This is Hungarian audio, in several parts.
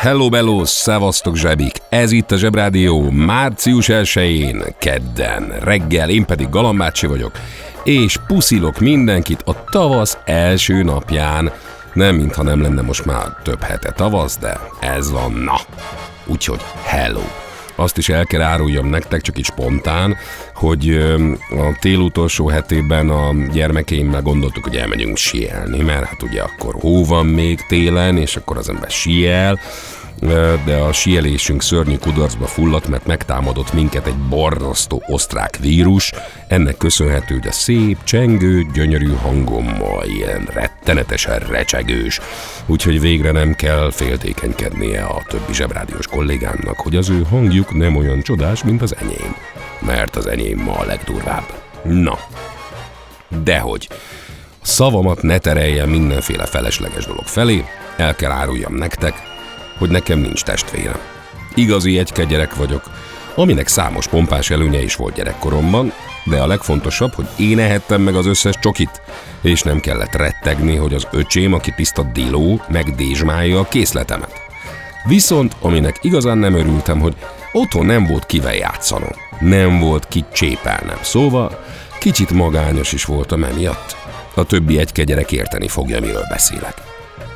Hello, bello, szevasztok zsebik! Ez itt a Zsebrádió március 1-én, kedden, reggel, én pedig Galambácsi vagyok, és puszilok mindenkit a tavasz első napján. Nem, mintha nem lenne most már több hete tavasz, de ez van, na. Úgyhogy hello! Azt is el kell áruljam nektek, csak így spontán, hogy a tél utolsó hetében a gyermekeimmel gondoltuk, hogy elmegyünk sielni, mert hát ugye akkor hó van még télen, és akkor az ember siel, de a sielésünk szörnyű kudarcba fulladt, mert megtámadott minket egy borzasztó osztrák vírus. Ennek köszönhető, hogy a szép, csengő, gyönyörű hangommal ilyen rettenetesen recsegős. Úgyhogy végre nem kell féltékenykednie a többi zsebrádiós kollégámnak, hogy az ő hangjuk nem olyan csodás, mint az enyém. Mert az enyém ma a legdurvább. Na, dehogy. Szavamat ne tereljen mindenféle felesleges dolog felé, el kell áruljam nektek, hogy nekem nincs testvérem. Igazi egyke gyerek vagyok, aminek számos pompás előnye is volt gyerekkoromban, de a legfontosabb, hogy én ehettem meg az összes csokit, és nem kellett rettegni, hogy az öcsém, aki tiszta diló, megdézsmálja a készletemet. Viszont, aminek igazán nem örültem, hogy otthon nem volt kivel játszanom. Nem volt ki csépelnem. Szóval kicsit magányos is voltam emiatt. A többi egyke gyerek érteni fogja, miről beszélek.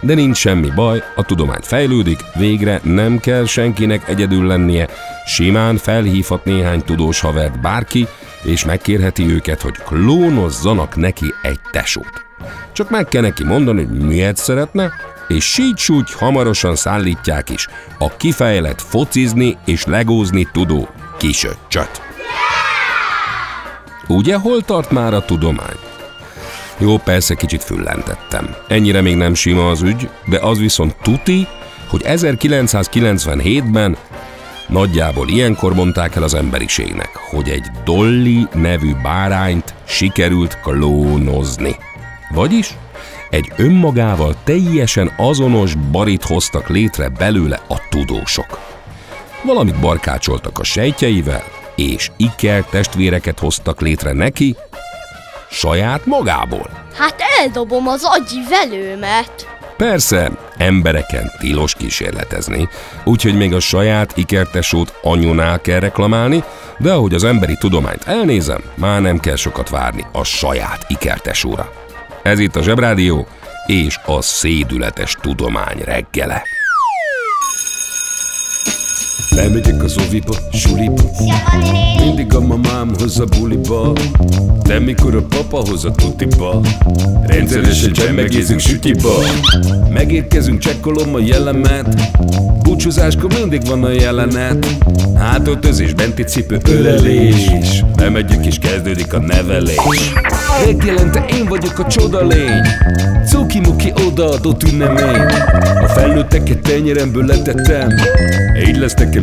De nincs semmi baj, a tudomány fejlődik, végre nem kell senkinek egyedül lennie, simán felhívhat néhány tudós havert bárki, és megkérheti őket, hogy klónozzanak neki egy tesót. Csak meg kell neki mondani, hogy miért szeretne, és sígy hamarosan szállítják is a kifejlett focizni és legózni tudó kisöccsöt. Ugye hol tart már a tudomány? Jó, persze kicsit füllentettem. Ennyire még nem sima az ügy, de az viszont tuti, hogy 1997-ben nagyjából ilyenkor mondták el az emberiségnek, hogy egy Dolly nevű bárányt sikerült klónozni. Vagyis egy önmagával teljesen azonos barit hoztak létre belőle a tudósok. Valamit barkácsoltak a sejtjeivel, és iker testvéreket hoztak létre neki, saját magából. Hát eldobom az agyi velőmet. Persze, embereken tilos kísérletezni, úgyhogy még a saját ikertesót anyunál kell reklamálni, de ahogy az emberi tudományt elnézem, már nem kell sokat várni a saját ikertesóra. Ez itt a Zsebrádió és a szédületes tudomány reggele. Lemegyek az oviba, suliba. Mindig a mamám hoz a buliba. De mikor a papa hoz a tutiba. Rendszeresen csemmegézünk sütiba. Megérkezünk, csekkolom a jellemet. Búcsúzáskor mindig van a jelenet. Hátöltözés, benti cipő, ölelés. Bemegyünk és kezdődik a nevelés. Reggelente én vagyok a csoda lény. Cuki-muki odaadott ünnemény. A felnőtteket tenyeremből letettem. Így lesz nekem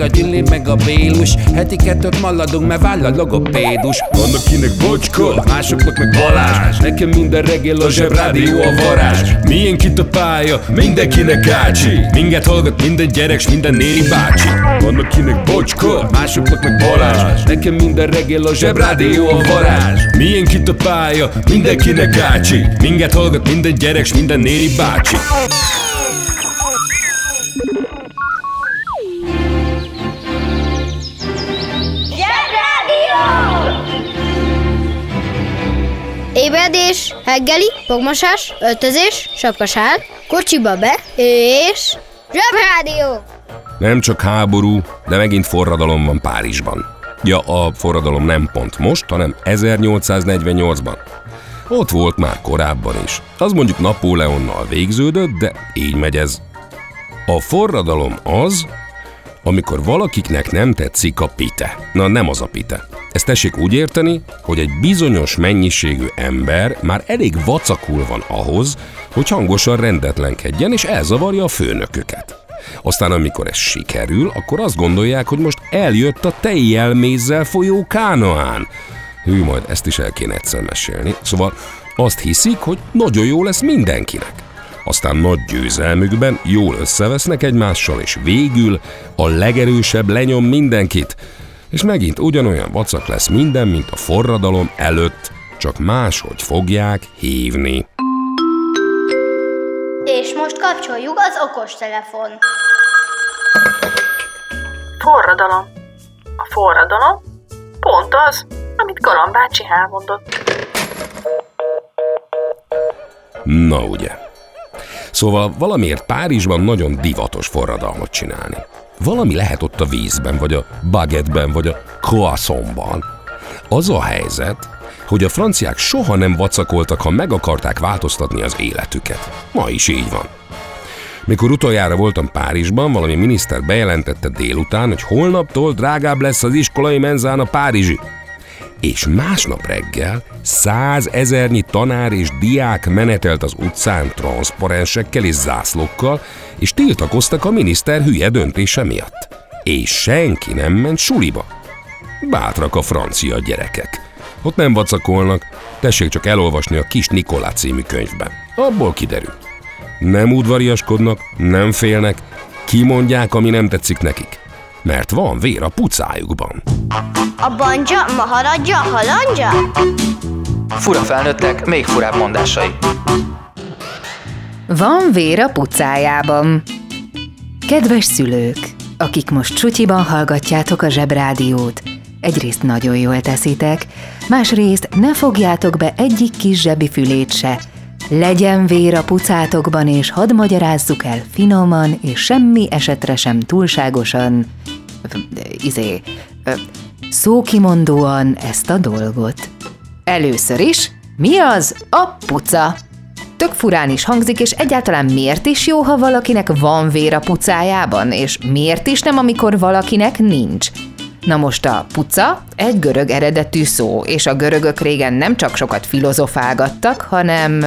a Gyüli, meg a Bélus. Heti kettőt maladunk, mert váll a logopédus. Van akinek bocska, másoknak meg Balázs. Nekem minden reggel a zsebrádió a varázs. Milyen itt a pálya, mindenkinek ácsi. Minket hallgat minden gyerek, s minden néri bácsi. Van akinek bocska, másoknak meg Balázs. Nekem minden reggel a zsebrádió a varázs. Milyen itt a pálya, mindenkinek ácsi. Minket hallgat minden gyerek, s minden néri bácsi reggeli, fogmosás, öltözés, sapkasál, kocsiba be, és... Zsebrádió! Nem csak háború, de megint forradalom van Párizsban. Ja, a forradalom nem pont most, hanem 1848-ban. Ott volt már korábban is. Az mondjuk Napóleonnal végződött, de így megy ez. A forradalom az, amikor valakiknek nem tetszik a pite. Na nem az a pite. Ezt tessék úgy érteni, hogy egy bizonyos mennyiségű ember már elég vacakul van ahhoz, hogy hangosan rendetlenkedjen és elzavarja a főnököket. Aztán amikor ez sikerül, akkor azt gondolják, hogy most eljött a tejjelmézzel folyó kánoán. Hű, majd ezt is el kéne egyszer mesélni. Szóval azt hiszik, hogy nagyon jó lesz mindenkinek. Aztán nagy győzelmükben jól összevesznek egymással, és végül a legerősebb lenyom mindenkit. És megint ugyanolyan vacak lesz minden, mint a forradalom előtt, csak máshogy fogják hívni. És most kapcsoljuk az okostelefon. Forradalom. A forradalom pont az, amit Galam bácsi elmondott. Na ugye. Szóval valamiért Párizsban nagyon divatos forradalmat csinálni. Valami lehet ott a vízben, vagy a bagetben, vagy a croissantban. Az a helyzet, hogy a franciák soha nem vacakoltak, ha meg akarták változtatni az életüket. Ma is így van. Mikor utoljára voltam Párizsban, valami miniszter bejelentette délután, hogy holnaptól drágább lesz az iskolai menzán a Párizsi. És másnap reggel százezernyi tanár és diák menetelt az utcán transzparensekkel és zászlókkal, és tiltakoztak a miniszter hülye döntése miatt. És senki nem ment suliba. Bátrak a francia gyerekek. Ott nem vacakolnak, tessék csak elolvasni a Kis Nikolá című könyvben. Abból kiderül. Nem udvariaskodnak, nem félnek, kimondják, ami nem tetszik nekik. Mert van vér a pucájukban. A banja, maharadja, halandja? Fura felnőttek, még furább mondásai. Van vér a pucájában. Kedves szülők, akik most sutyiban hallgatjátok a zsebrádiót, egyrészt nagyon jól teszitek, másrészt ne fogjátok be egyik kis zsebi fülét se. Legyen vér a pucátokban, és hadd magyarázzuk el finoman, és semmi esetre sem túlságosan, izé, szókimondóan ezt a dolgot. Először is, mi az a puca? Tök furán is hangzik, és egyáltalán miért is jó, ha valakinek van vér a pucájában, és miért is nem, amikor valakinek nincs? Na most a puca egy görög eredetű szó, és a görögök régen nem csak sokat filozofálgattak, hanem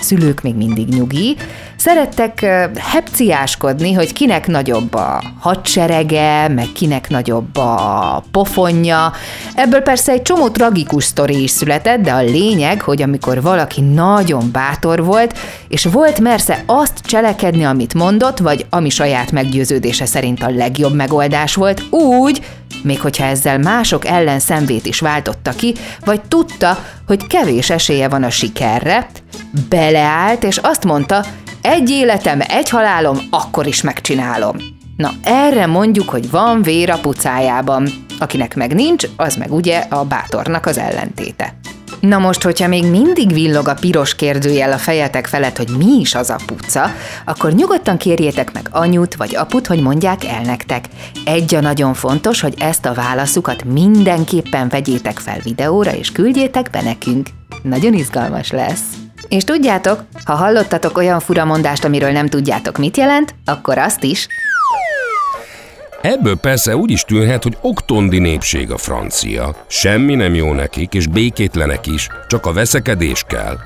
szülők még mindig nyugi, szerettek hepciáskodni, hogy kinek nagyobb a hadserege, meg kinek nagyobb a pofonja. Ebből persze egy csomó tragikus sztori is született, de a lényeg, hogy amikor valaki nagyon bátor volt, és volt mersze azt cselekedni, amit mondott, vagy ami saját meggyőződése szerint a legjobb megoldás volt, úgy, még hogyha ezzel mások ellen szemvét is váltotta ki, vagy tudta, hogy kevés esélye van a sikerre, beleállt, és azt mondta, egy életem, egy halálom, akkor is megcsinálom. Na, erre mondjuk, hogy van vér a pucájában. Akinek meg nincs, az meg ugye a bátornak az ellentéte. Na most, hogyha még mindig villog a piros kérdőjel a fejetek felett, hogy mi is az a puca, akkor nyugodtan kérjétek meg anyut vagy aput, hogy mondják el nektek. Egy a nagyon fontos, hogy ezt a válaszukat mindenképpen vegyétek fel videóra, és küldjétek be nekünk. Nagyon izgalmas lesz. És tudjátok, ha hallottatok olyan furamondást, amiről nem tudjátok mit jelent, akkor azt is, Ebből persze úgy is tűnhet, hogy oktondi népség a francia. Semmi nem jó nekik, és békétlenek is, csak a veszekedés kell.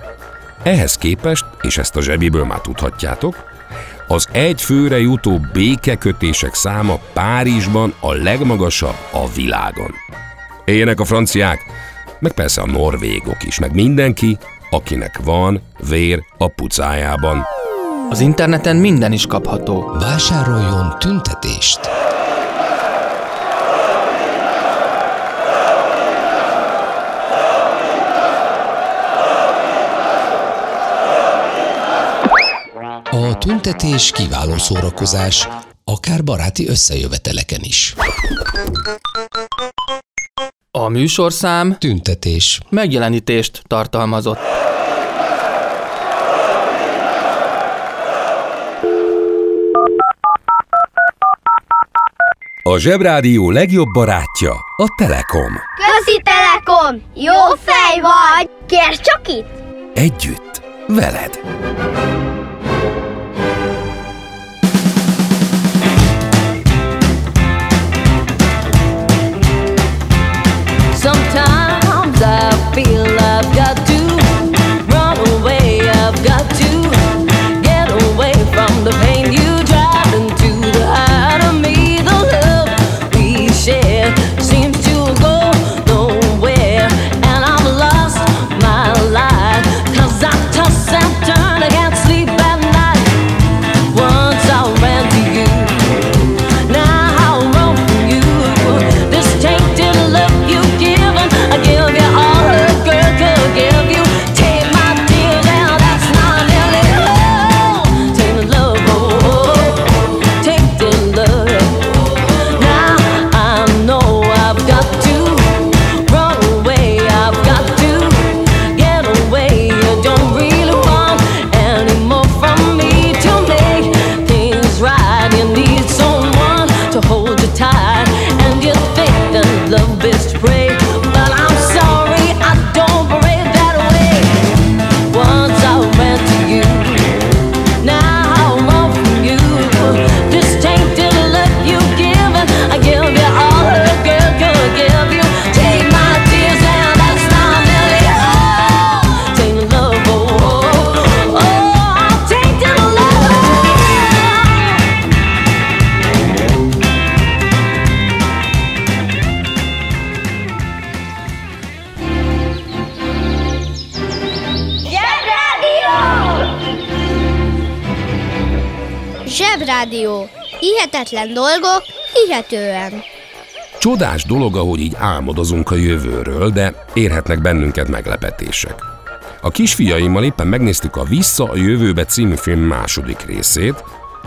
Ehhez képest, és ezt a zsebiből már tudhatjátok, az egy főre jutó békekötések száma Párizsban a legmagasabb a világon. Éljenek a franciák, meg persze a norvégok is, meg mindenki, akinek van vér a pucájában. Az interneten minden is kapható. Vásároljon tüntetést! Tüntetés kiváló szórakozás, akár baráti összejöveteleken is. A műsorszám Tüntetés. megjelenítést tartalmazott. A Zsebrádió legjobb barátja a Telekom. Közi Telekom! Jó fej vagy! Kérd csak itt! Együtt, veled. Sometimes Hihetetlen dolgok, hihetően. Csodás dolog, ahogy így álmodozunk a jövőről, de érhetnek bennünket meglepetések. A kisfiaimmal éppen megnéztük a Vissza a jövőbe című film második részét.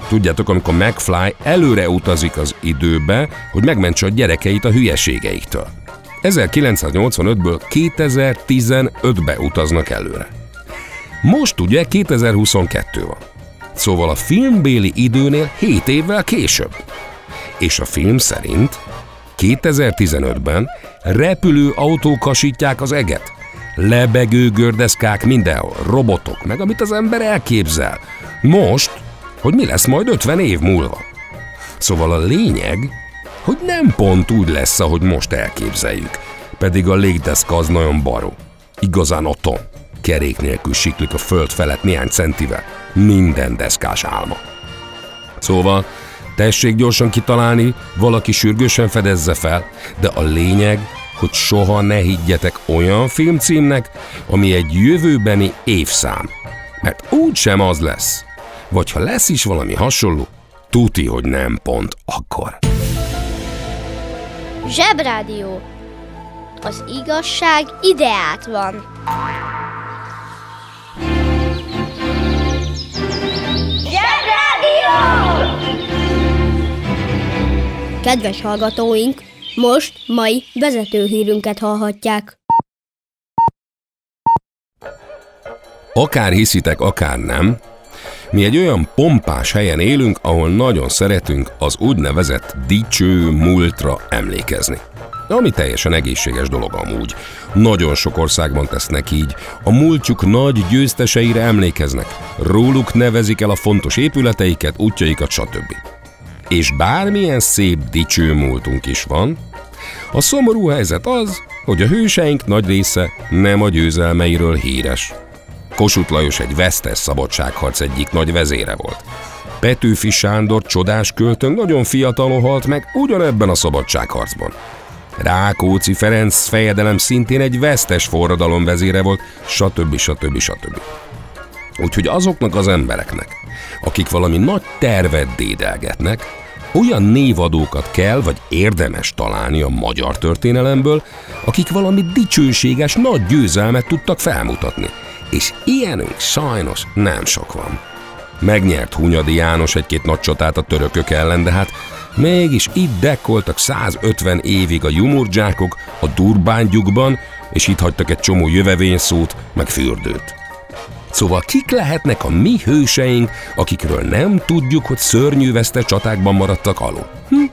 Tudjátok, amikor McFly előre utazik az időbe, hogy megmentse a gyerekeit a hülyeségeiktől. 1985-ből 2015-be utaznak előre. Most ugye 2022 van. Szóval a filmbéli időnél 7 évvel később. És a film szerint 2015-ben repülő autók kasítják az eget. Lebegő gördeszkák mindenhol, robotok, meg amit az ember elképzel. Most, hogy mi lesz majd 50 év múlva. Szóval a lényeg, hogy nem pont úgy lesz, ahogy most elképzeljük. Pedig a légdeszka az nagyon baró. Igazán atom. Kerék nélkül siklik a föld felett néhány centivel. Minden deszkás álma. Szóval tessék gyorsan kitalálni, valaki sürgősen fedezze fel, de a lényeg, hogy soha ne higgyetek olyan filmcímnek, ami egy jövőbeni évszám. Mert úgysem az lesz. Vagy ha lesz is valami hasonló, tuti, hogy nem pont akkor. Zsebrádió. Az igazság ideát van. Kedves hallgatóink, most mai vezetőhírünket hallhatják. Akár hiszitek, akár nem, mi egy olyan pompás helyen élünk, ahol nagyon szeretünk az úgynevezett dicső múltra emlékezni. Ami teljesen egészséges dolog amúgy. Nagyon sok országban tesznek így. A múltjuk nagy győzteseire emlékeznek. Róluk nevezik el a fontos épületeiket, útjaikat, stb. És bármilyen szép dicső múltunk is van, a szomorú helyzet az, hogy a hőseink nagy része nem a győzelmeiről híres. Kossuth Lajos egy vesztes szabadságharc egyik nagy vezére volt. Petőfi Sándor csodás költőnk nagyon fiatalon halt meg ugyanebben a szabadságharcban. Rákóczi Ferenc fejedelem szintén egy vesztes forradalom vezére volt, stb. stb. stb. Úgyhogy azoknak az embereknek, akik valami nagy tervet dédelgetnek, olyan névadókat kell vagy érdemes találni a magyar történelemből, akik valami dicsőséges nagy győzelmet tudtak felmutatni. És ilyenünk sajnos nem sok van. Megnyert Hunyadi János egy-két nagy csatát a törökök ellen, de hát mégis itt dekkoltak 150 évig a jumurdzsákok a Durbángyukban, és itt hagytak egy csomó jövevényszót, meg fürdőt. Szóval kik lehetnek a mi hőseink, akikről nem tudjuk, hogy szörnyű veszte csatákban maradtak alul? Hm?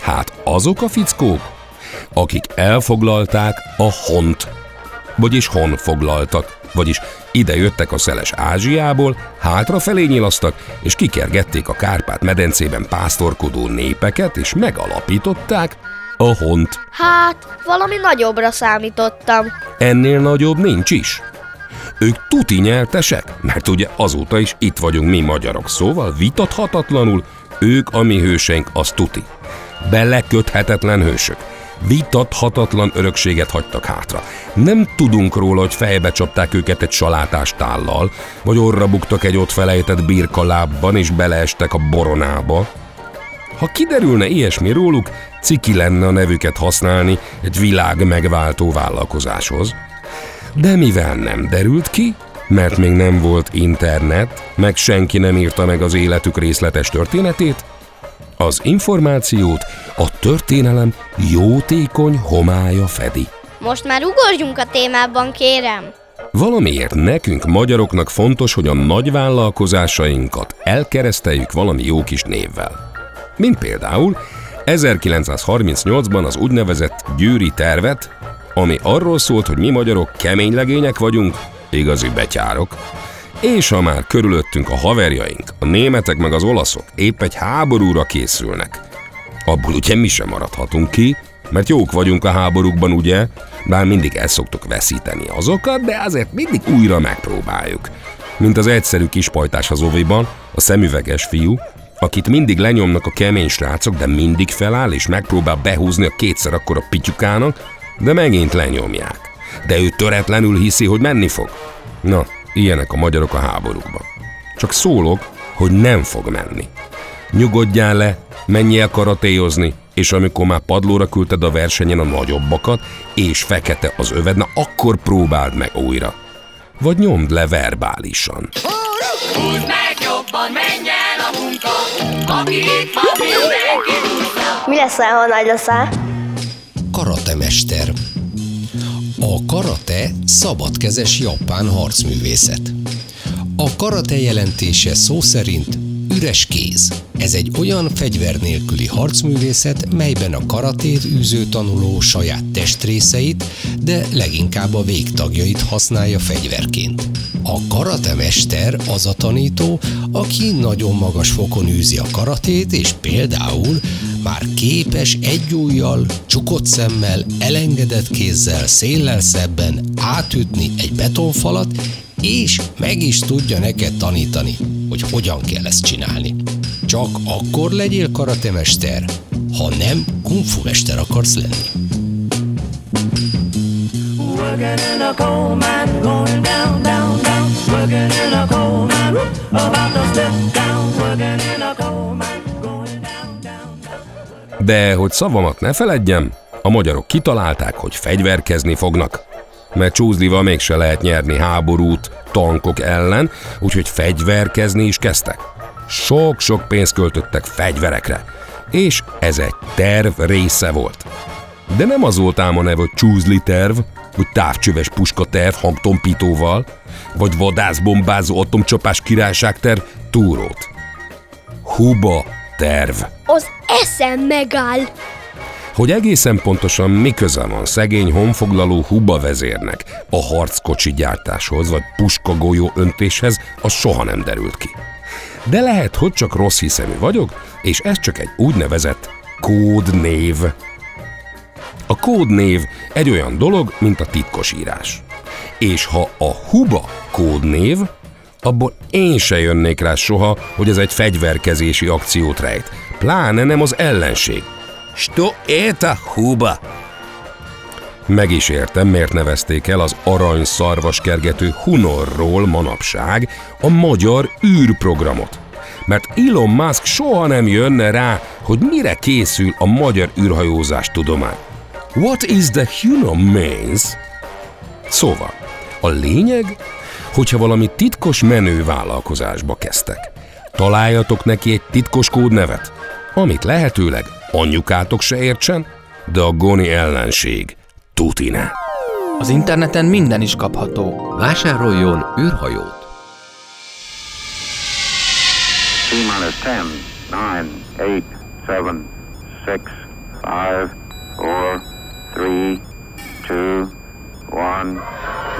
Hát azok a fickók, akik elfoglalták a hont, vagyis hon foglaltak, vagyis ide jöttek a szeles Ázsiából, hátrafelé nyilasztak, és kikergették a Kárpát-medencében pásztorkodó népeket, és megalapították a hont. Hát, valami nagyobbra számítottam. Ennél nagyobb nincs is. Ők tuti nyertesek, mert ugye azóta is itt vagyunk mi magyarok, szóval vitathatatlanul ők a mi hőseink, az tuti. Beleköthetetlen hősök. Vitathatatlan örökséget hagytak hátra. Nem tudunk róla, hogy fejbe csapták őket egy salátás tállal, vagy orra buktak egy ott felejtett birkalábban, és beleestek a boronába. Ha kiderülne ilyesmi róluk, ciki lenne a nevüket használni egy világ megváltó vállalkozáshoz. De mivel nem derült ki, mert még nem volt internet, meg senki nem írta meg az életük részletes történetét, az információt a történelem jótékony homája fedi. Most már ugorjunk a témában, kérem. Valamiért nekünk, magyaroknak fontos, hogy a nagy vállalkozásainkat elkereszteljük valami jó kis névvel. Mint például 1938-ban az úgynevezett győri tervet, ami arról szólt, hogy mi magyarok kemény legények vagyunk, igazi betyárok, és ha már körülöttünk a haverjaink, a németek meg az olaszok épp egy háborúra készülnek, abból ugye mi sem maradhatunk ki, mert jók vagyunk a háborúkban, ugye? Bár mindig el szoktuk veszíteni azokat, de azért mindig újra megpróbáljuk. Mint az egyszerű kispajtás az oviban, a szemüveges fiú, akit mindig lenyomnak a kemény srácok, de mindig feláll és megpróbál behúzni a kétszer akkora pityukának, de megint lenyomják. De ő töretlenül hiszi, hogy menni fog. Na, ilyenek a magyarok a háborúkban. Csak szólok, hogy nem fog menni. Nyugodjál le, menj el karatéjozni, és amikor már padlóra küldted a versenyen a nagyobbakat, és fekete az öved, na akkor próbáld meg újra. Vagy nyomd le verbálisan. Húzd meg jobban, menj el a munka, aki itt van, mindenki Mi leszel, ha nagy leszel? Karatemester. A karate szabadkezes japán harcművészet. A karate jelentése szó szerint üres kéz. Ez egy olyan fegyver nélküli harcművészet, melyben a karatét űző tanuló saját testrészeit, de leginkább a végtagjait használja fegyverként. A karatemester az a tanító, aki nagyon magas fokon űzi a karatét, és például már képes egy ujjal, csukott szemmel, elengedett kézzel, széllel szebben átütni egy betonfalat, és meg is tudja neked tanítani, hogy hogyan kell ezt csinálni. Csak akkor legyél karatemester, ha nem kungfu mester akarsz lenni. Working in a coal mine, going down, down, down. Working in a coal mine, whoop, about to step down. Working in a coal mine, going down, down, down. De hogy szavamat ne feledjem, a magyarok kitalálták, hogy fegyverkezni fognak. Mert csúzlival mégse lehet nyerni háborút tankok ellen, úgyhogy fegyverkezni is kezdtek. Sok-sok pénzt költöttek fegyverekre, és ez egy terv része volt. De nem az volt ám a neve, hogy csúzli terv, vagy távcsöves puskaterv hangtompítóval, vagy vadászbombázó atomcsapás királyságterv túrót. Huba terv. Az eszem megáll. Hogy egészen pontosan mi köze van szegény honfoglaló Huba vezérnek a harckocsi gyártáshoz vagy puskagolyó öntéshez, az soha nem derült ki. De lehet, hogy csak rossz hiszemű vagyok, és ez csak egy úgynevezett kódnév. A kódnév egy olyan dolog, mint a titkosírás. És ha a Huba kódnév, abból én se jönnék rá soha, hogy ez egy fegyverkezési akciót rejt. Pláne nem az ellenség. Sto eta Huba? Meg is értem, miért nevezték el az arany szarvaskergető Hunorról manapság a magyar űrprogramot. Mert Elon Musk soha nem jönne rá, hogy mire készül a magyar űrhajózás tudomány. What is the human means? Szóval, a lényeg, hogyha valami titkos menő vállalkozásba kezdtek. Találjatok neki egy titkos kódnevet, amit lehetőleg anyukátok se értsen, de a goni ellenség tuti ne. Az interneten minden is kapható. Vásároljon űrhajót! T-minus 10, 9, 8, 7, 6, Five, four, three, two, one,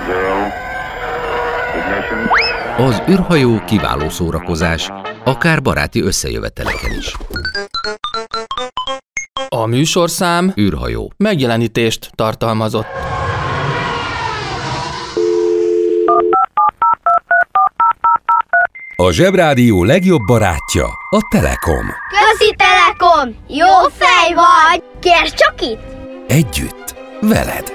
zero. Ignition. Az űrhajó kiváló szórakozás, akár baráti összejöveteleken is. A műsorszám űrhajó megjelenítést tartalmazott. A Zsebrádió legjobb barátja a Telekom. Közi Telekom! Jó fej vagy! Kérd csak itt! Együtt, veled.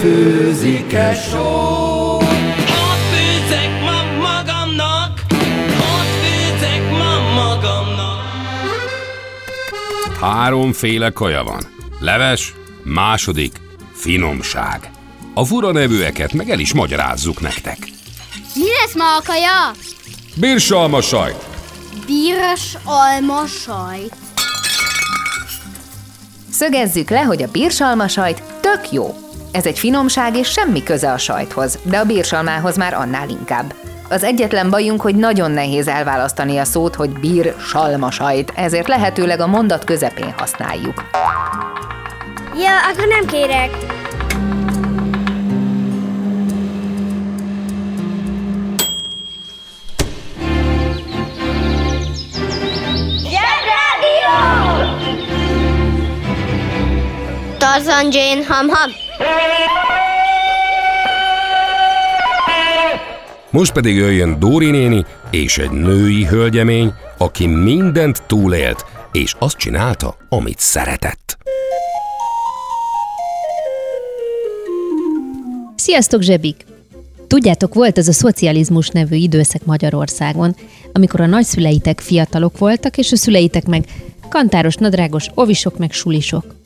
Főzike só Háromféle kaja van. Leves, második, finomság. A fura nevűeket meg el is magyarázzuk nektek. Mi lesz ma a kaja? Birsalma sajt, Bíros alma sajt. Szögezzük le, hogy a bírsalma sajt tök jó. Ez egy finomság és semmi köze a sajthoz, de a bírsalmához már annál inkább. Az egyetlen bajunk, hogy nagyon nehéz elválasztani a szót, hogy bír salma sajt, ezért lehetőleg a mondat közepén használjuk. Ja, akkor nem kérek. Zsebrádió! Tarzan Jane Ham Ham. Most pedig jöjjön Dóri néni és egy női hölgyemény, aki mindent túlélt, és azt csinálta, amit szeretett. Sziasztok, zsebik! Tudjátok, volt ez a szocializmus nevű időszak Magyarországon, amikor a nagyszüleitek fiatalok voltak, és a szüleitek meg kantáros, nadrágos, ovisok meg sulisok.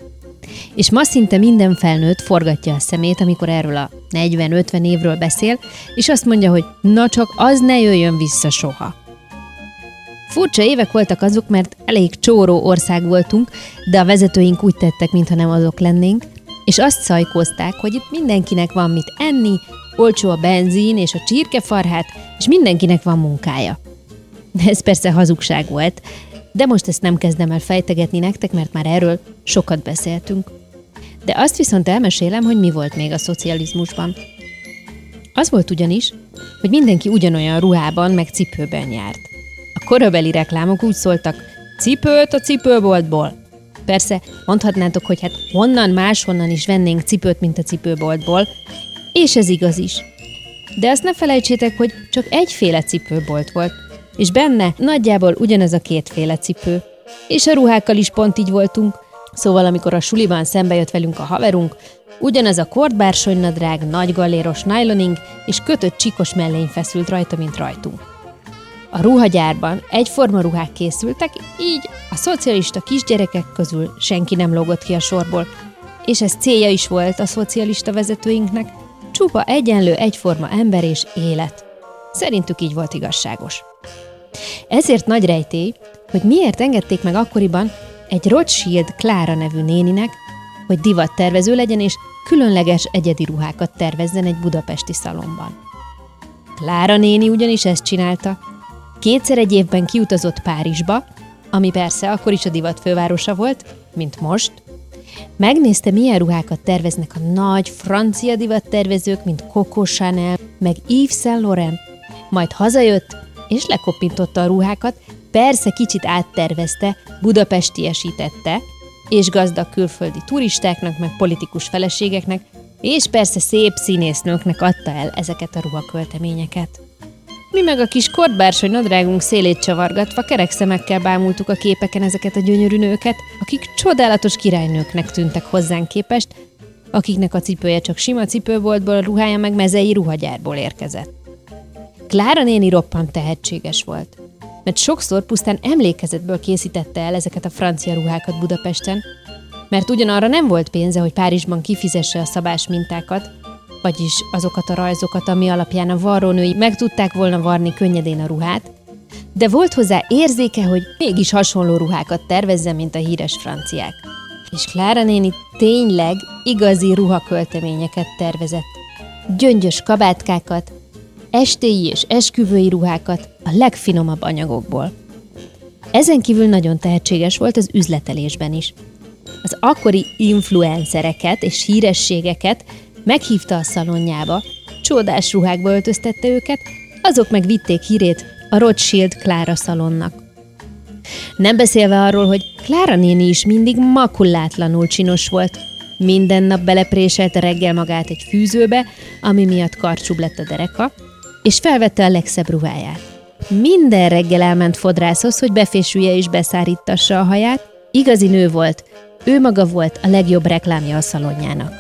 És ma szinte minden felnőtt forgatja a szemét, amikor erről a 40-50 évről beszél, és azt mondja, hogy na csak az ne jöjjön vissza soha. Furcsa évek voltak azok, mert elég csóró ország voltunk, de a vezetőink úgy tettek, mintha nem azok lennénk, és azt szajkozták, hogy itt mindenkinek van mit enni, olcsó a benzín és a csirkefarhát, és mindenkinek van munkája. De ez persze hazugság volt, de most ezt nem kezdem el fejtegetni nektek, mert már erről sokat beszéltünk. De azt viszont elmesélem, hogy mi volt még a szocializmusban. Az volt ugyanis, hogy mindenki ugyanolyan ruhában meg cipőben járt. A korabeli reklámok úgy szóltak, cipőt a cipőboltból. Persze, mondhatnátok, hogy hát honnan máshonnan is vennénk cipőt, mint a cipőboltból, és ez igaz is. De azt ne felejtsétek, hogy csak egyféle cipőbolt volt, és benne nagyjából ugyanaz a kétféle cipő. És a ruhákkal is pont így voltunk, szóval amikor a suliban szembe jött velünk a haverunk, ugyanaz a kordbársonynadrág, nagy galléros nyloning és kötött csikos mellény feszült rajta, mint rajtunk. A ruhagyárban egyforma ruhák készültek, így a szocialista kisgyerekek közül senki nem lógott ki a sorból, és ez célja is volt a szocialista vezetőinknek, csupa egyenlő egyforma ember és élet. Szerintük így volt igazságos. Ezért nagy rejtély, hogy miért engedték meg akkoriban egy Rothschild Klára nevű néninek, hogy divattervező legyen és különleges egyedi ruhákat tervezzen egy budapesti szalomban. Klára néni ugyanis ezt csinálta. Kétszer egy évben kiutazott Párizsba, ami persze akkor is a divat fővárosa volt, mint most, Megnézte, milyen ruhákat terveznek a nagy francia divattervezők, mint Coco Chanel, meg Yves Saint Laurent. Majd hazajött, és lekopintotta a ruhákat, persze kicsit áttervezte, budapestiesítette, és gazdag külföldi turistáknak, meg politikus feleségeknek, és persze szép színésznőknek adta el ezeket a ruhakölteményeket. Mi meg a kis kortbársony nadrágunk szélét csavargatva kerek szemekkel bámultuk a képeken ezeket a gyönyörű nőket, akik csodálatos királynőknek tűntek hozzánk képest, akiknek a cipője csak sima cipőboltból, a ruhája meg mezei ruhagyárból érkezett. Klára néni roppant tehetséges volt, mert sokszor pusztán emlékezetből készítette el ezeket a francia ruhákat Budapesten, mert ugyanarra nem volt pénze, hogy Párizsban kifizesse a szabás mintákat, vagyis azokat a rajzokat, ami alapján a varrónői meg tudták volna varni könnyedén a ruhát, de volt hozzá érzéke, hogy mégis hasonló ruhákat tervezzen, mint a híres franciák. És Klára néni tényleg igazi ruhakölteményeket tervezett. Gyöngyös kabátkákat, estéi és esküvői ruhákat a legfinomabb anyagokból. Ezen kívül nagyon tehetséges volt az üzletelésben is. Az akkori influencereket és hírességeket meghívta a szalonjába, csodás ruhákba öltöztette őket, azok meg vitték hírét a Rothschild Klára szalonnak. Nem beszélve arról, hogy Klára néni is mindig makulátlanul csinos volt. Minden nap belepréselte reggel magát egy fűzőbe, ami miatt karcsúbb lett a dereka, és felvette a legszebb ruháját. Minden reggel elment fodrászhoz, hogy befésülje és beszárítassa a haját. Igazi nő volt, ő maga volt a legjobb reklámja a szalonjának.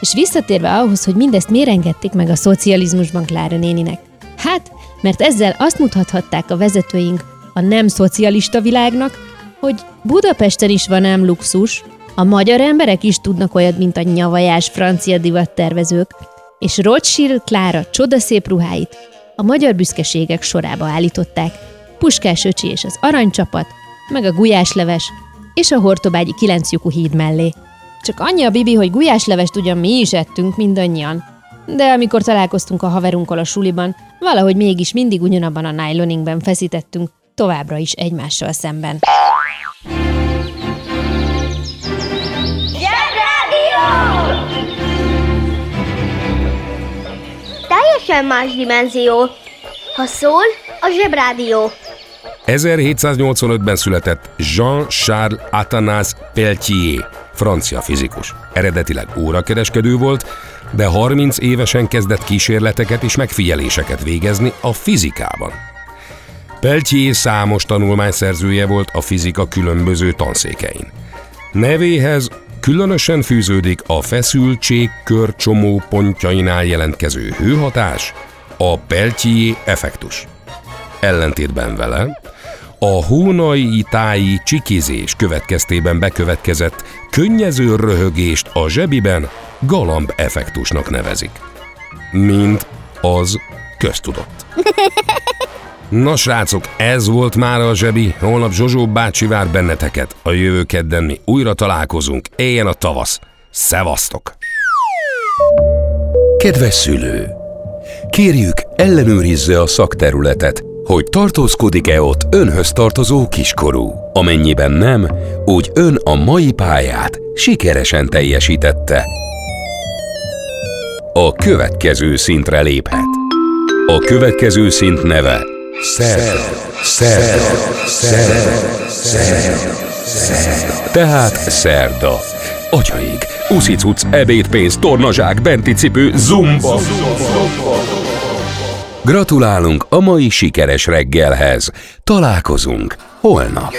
És visszatérve ahhoz, hogy mindezt miért engedték meg a szocializmusban Klára néninek? Hát, mert ezzel azt mutathatták a vezetőink a nem szocialista világnak, hogy Budapesten is van ám luxus, a magyar emberek is tudnak olyat, mint a nyavajás francia divattervezők, és Rothschild Klára csodaszép ruháit a magyar büszkeségek sorába állították. Puskás öcsi és az aranycsapat, meg a gulyásleves, és a Hortobágyi kilenclyukú híd mellé. Csak annyi a Bibi, hogy gulyáslevest ugyan mi is ettünk mindannyian, de amikor találkoztunk a haverunkkal a suliban, valahogy mégis mindig ugyanabban a nyloningben feszítettünk, továbbra is egymással szemben. Teljesen más dimenzió. Ha szól, a zsebrádió. 1785-ben született Jean-Charles Athanase Peltier, francia fizikus. Eredetileg órakereskedő volt, de 30 évesen kezdett kísérleteket és megfigyeléseket végezni a fizikában. Peltier számos tanulmány szerzője volt a fizika különböző tanszékein. Nevéhez különösen fűződik a feszültség kör csomó pontjainál jelentkező hőhatás, a Peltier effektus. Ellentétben vele, a hónai táji csikizés következtében bekövetkezett könnyező röhögést a zsebiben galamb effektusnak nevezik. Mint az köztudott. Na srácok, ez volt már a zsebi, holnap Zsozsó bácsi vár benneteket. A jövő kedden mi újra találkozunk, éljen a tavasz. Szevasztok! Kedves szülő! Kérjük, ellenőrizze a szakterületet, hogy tartózkodik-e ott önhöz tartozó kiskorú. Amennyiben nem, úgy ön a mai pályát sikeresen teljesítette. A következő szintre léphet. A következő szint neve Szerda, szerda, szerda, szerda, szerda. Tehát szerda. Atyaik, uszicuc, ebédpénz, tornazsák, benti cipő, zumba. Gratulálunk a mai sikeres reggelhez. Találkozunk holnap.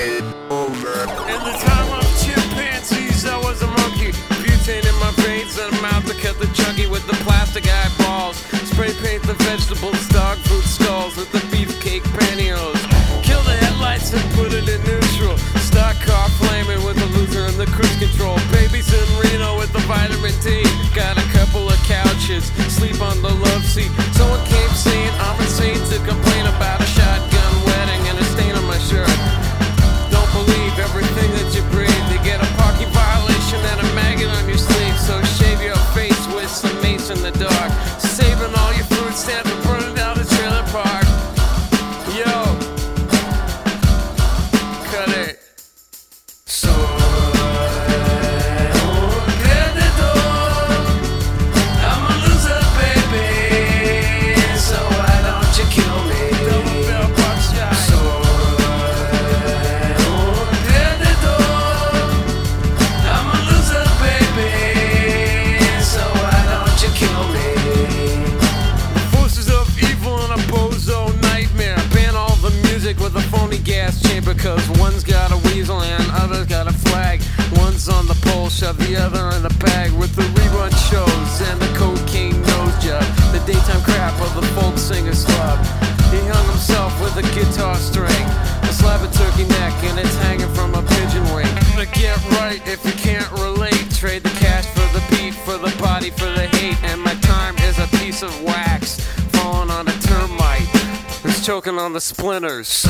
splinters.